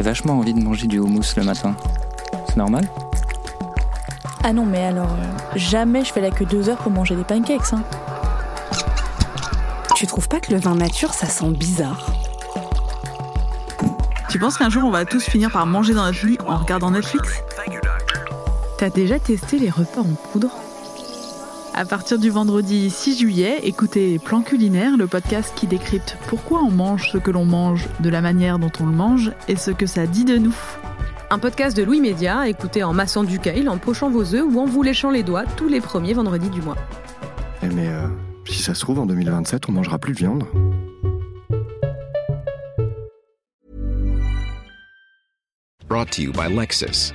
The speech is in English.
J'ai vachement envie de manger du houmous le matin. C'est normal Ah non, mais alors, euh, jamais je fais la queue deux heures pour manger des pancakes. Hein. Tu trouves pas que le vin nature, ça sent bizarre? Tu penses qu'un jour on va tous finir par manger dans notre lit en regardant Netflix? T'as déjà testé les repas en poudre? À partir du vendredi 6 juillet, écoutez Plan culinaire, le podcast qui décrypte pourquoi on mange ce que l'on mange, de la manière dont on le mange et ce que ça dit de nous. Un podcast de Louis Média, écoutez en massant du kale, en pochant vos œufs ou en vous léchant les doigts tous les premiers vendredis du mois. Eh mais euh, si ça se trouve, en 2027, on mangera plus de viande. Brought to you by Lexus.